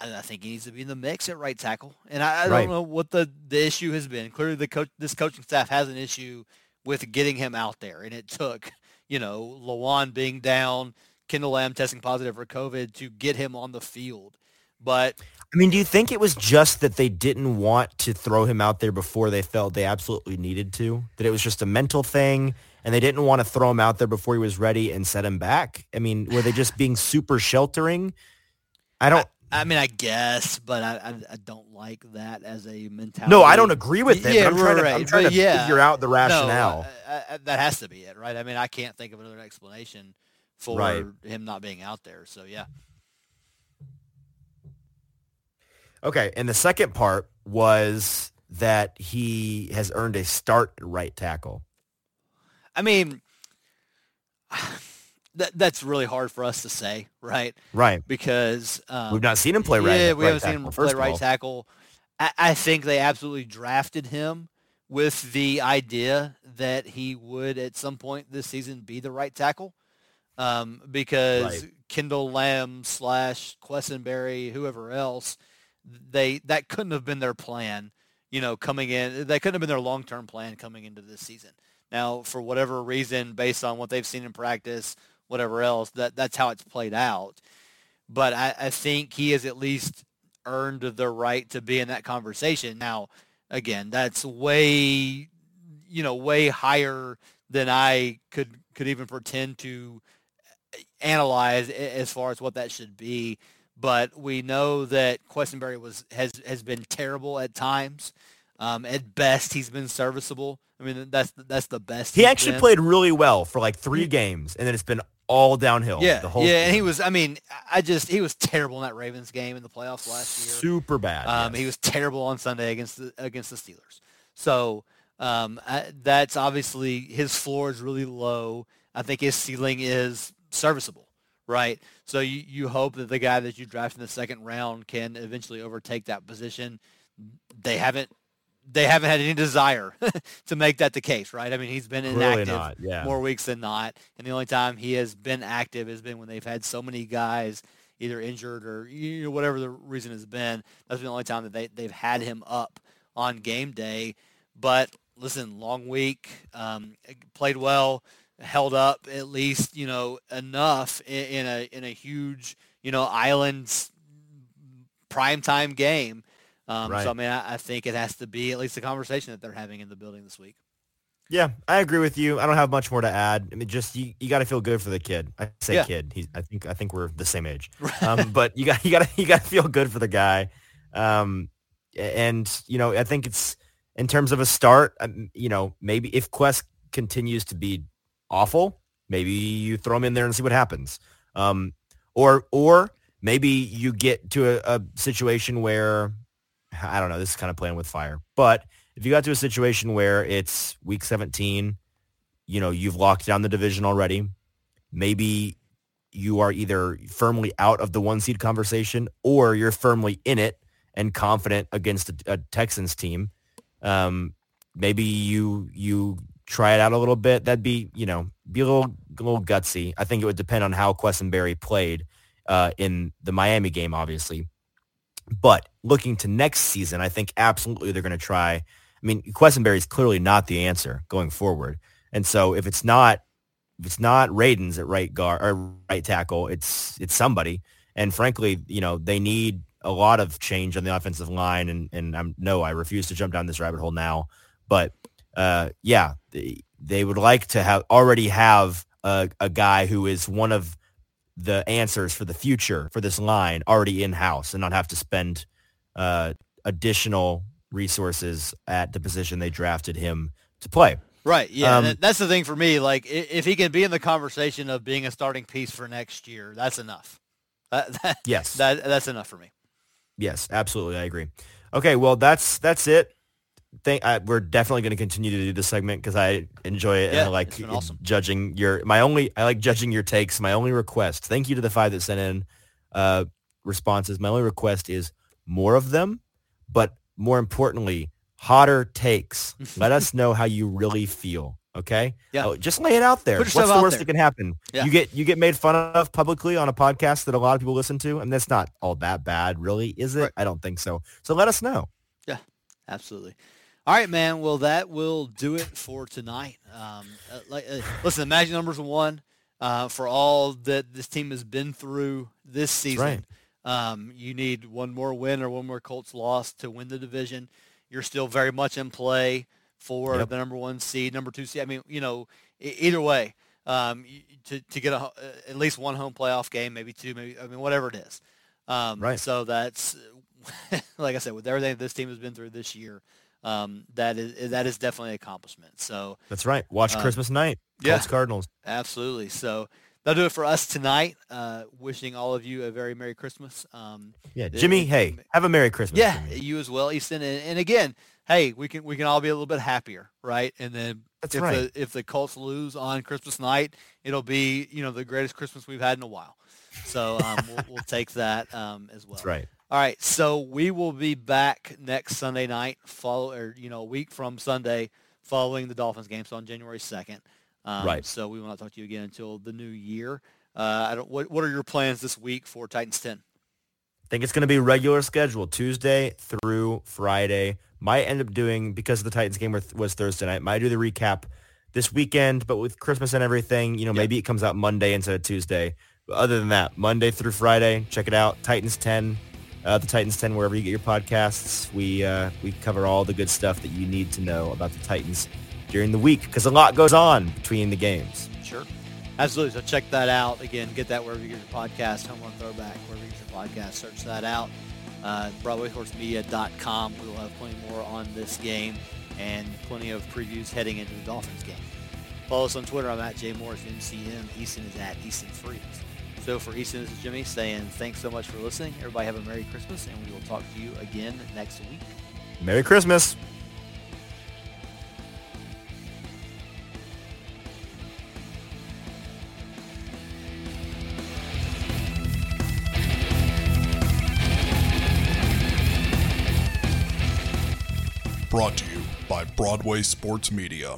I I think he needs to be in the mix at right tackle, and I, I Right. don't know what the the issue has been. Clearly, the coach this coaching staff has an issue with getting him out there, and it took you know Lewan being down, Kendall Lamm testing positive for COVID to get him on the field. But I mean, do you think it was just that they didn't want to throw him out there before they felt they absolutely needed to? That it was just a mental thing and they didn't want to throw him out there before he was ready and set him back? I mean, were they just being super sheltering? I don't I mean, I guess, but I, I, I don't like that as a mentality. No, I don't agree with it. Yeah, I'm trying to, right, I'm trying to yeah. figure out the No, rationale. I- I- that has to be it, right? I mean, I can't think of another explanation for Right. him not being out there. So yeah, Okay, and the second part was that he has earned a start at right tackle. I mean, that that's really hard for us to say, right? Right. Because um, We've not seen him play right. Yeah, right we haven't seen him play right tackle. I, I think they absolutely drafted him with the idea that he would at some point this season be the right tackle. Um, because Right. Kendall Lamm slash Quessenberry, whoever else, they that couldn't have been their plan, you know, coming in. That couldn't have been their long term plan coming into this season. Now, for whatever reason, based on what they've seen in practice, whatever else, that that's how it's played out but I, I think he has at least earned the right to be in that conversation. Now, again, that's way, you know, way higher than I could could even pretend to analyze as far as what that should be. But we know that Quessenberry was has has been terrible at times. Um, at best, he's been serviceable. I mean, that's that's the best. He actually been. played really well for like three games, and then it's been all downhill. Yeah, the whole yeah, and he was. I mean, I just he was terrible in that Ravens game in the playoffs last year. super bad. Um, yes. He was terrible on Sunday against the against the Steelers. So um, I, that's obviously his floor is really low. I think his ceiling is serviceable, right? So you, you hope that the guy that you draft in the second round can eventually overtake that position. They haven't they haven't had any desire to make that the case, right? I mean, he's been inactive not, yeah. more weeks than not, and the only time he has been active has been when they've had so many guys either injured or you know, whatever the reason has been. That's been the only time that they they've had him up on game day. But listen, long week, um, played well, held up at least you know enough in, in a in a huge you know islands primetime game. Um, Right. So I mean, I, I think it has to be at least a conversation that they're having in the building this week. Yeah, I agree with you. I don't have much more to add. I mean, just you, you got to feel good for the kid. I say Yeah. kid. He's, I think I think we're the same age. Um, but you got you got to you got to feel good for the guy. Um, and you know, I think it's in terms of a start. Um, you know, maybe if Quest continues to be awful, maybe you throw him in there and see what happens. Um, or or maybe you get to a, a situation where I don't know. This is kind of playing with fire, but if you got to a situation where it's week 17, you know, you've locked down the division already, maybe you are either firmly out of the one seed conversation or you're firmly in it and confident against a, a Texans team. Um, maybe you you try it out a little bit. That'd be you know be a little a little gutsy. I think it would depend on how Quessenberry played uh, in the Miami game, obviously. But looking to next season, I think absolutely they're going to try. I mean, Quessenberry is clearly not the answer going forward, and so if it's not if it's not Radunz at right guard or right tackle, it's it's somebody. And frankly, you know, they need a lot of change on the offensive line. And and I'm no, I refuse to jump down this rabbit hole now. But uh, yeah, they, they would like to have already have a, a guy who is one of the answers for the future for this line already in house and not have to spend uh, additional resources at the position they drafted him to play. Right. Yeah. Um, that's the thing for me. Like, if he can be in the conversation of being a starting piece for next year, that's enough. That, that, Yes. that that's enough for me. Yes, absolutely. I agree. Okay, well, that's that's it. Think I, we're definitely going to continue to do this segment because I enjoy it and I like awesome. judging your. My only I like judging your takes. My only request. Thank you to the five that sent in uh, responses. My only request is more of them, but more importantly, hotter takes. Let us know how you really feel. Okay. Yeah. Oh, just lay it out there. What's the worst there. that can happen? Yeah. You get you get made fun of publicly on a podcast that a lot of people listen to, and that's not all that bad, really, is it? Right. I don't think so. So let us know. Yeah, absolutely. All right, man. Well, that will do it for tonight. Um, uh, like, uh, listen, magic numbers one uh, for all that this team has been through this season. right. Um, you need one more win or one more Colts loss to win the division. You're still very much in play for Yep. the number one seed, number two seed. I mean, you know, either way, um, to to get a, uh, at least one home playoff game, maybe two, maybe I mean, whatever it is. Um, Right. So that's like I said, with everything this team has been through this year, um, that is that is definitely an accomplishment. So That's right. Watch Uh, Christmas night. yeah. Colts Cardinals. absolutely. So that'll do it for us tonight. Uh, wishing all of you a very merry Christmas. Um, Yeah, Jimmy. Hey, have a Merry Christmas. yeah, Jimmy. you as well, Easton. And, and again, hey, we can we can all be a little bit happier, right? And then That's if right. the if the Colts lose on Christmas night, it'll be you know the greatest Christmas we've had in a while. So um, we'll, we'll take that um, as well. That's right. All right, so we will be back next Sunday night, follow or you know a week from Sunday, following the Dolphins game, so on January second. Um, Right. So we will not talk to you again until the new year. Uh, I don't. What What are your plans this week for Titans ten? I think it's going to be regular schedule Tuesday through Friday. Might end up doing because the Titans game was, was Thursday night. Might do the recap this weekend, but with Christmas and everything, you know, Yeah. maybe it comes out Monday instead of Tuesday. But other than that, Monday through Friday, check it out. Titans 10, uh, the Titans 10, wherever you get your podcasts. We uh, we cover all the good stuff that you need to know about the Titans during the week because a lot goes on between the games. Sure. Absolutely. So check that out. Again, get that wherever you get your podcast, Home Run Throwback, wherever you get your podcast, search that out. Uh, BroadwaySportsMedia.com. We will have plenty more on this game and plenty of previews heading into the Dolphins game. Follow us on Twitter. I'm at Jay Morris, MCM. Easton is at Easton Freeze. So for Easton, this is Jimmy saying thanks so much for listening. Everybody have a Merry Christmas, and we will talk to you again next week. Merry Christmas. Brought to you by Broadway Sports Media.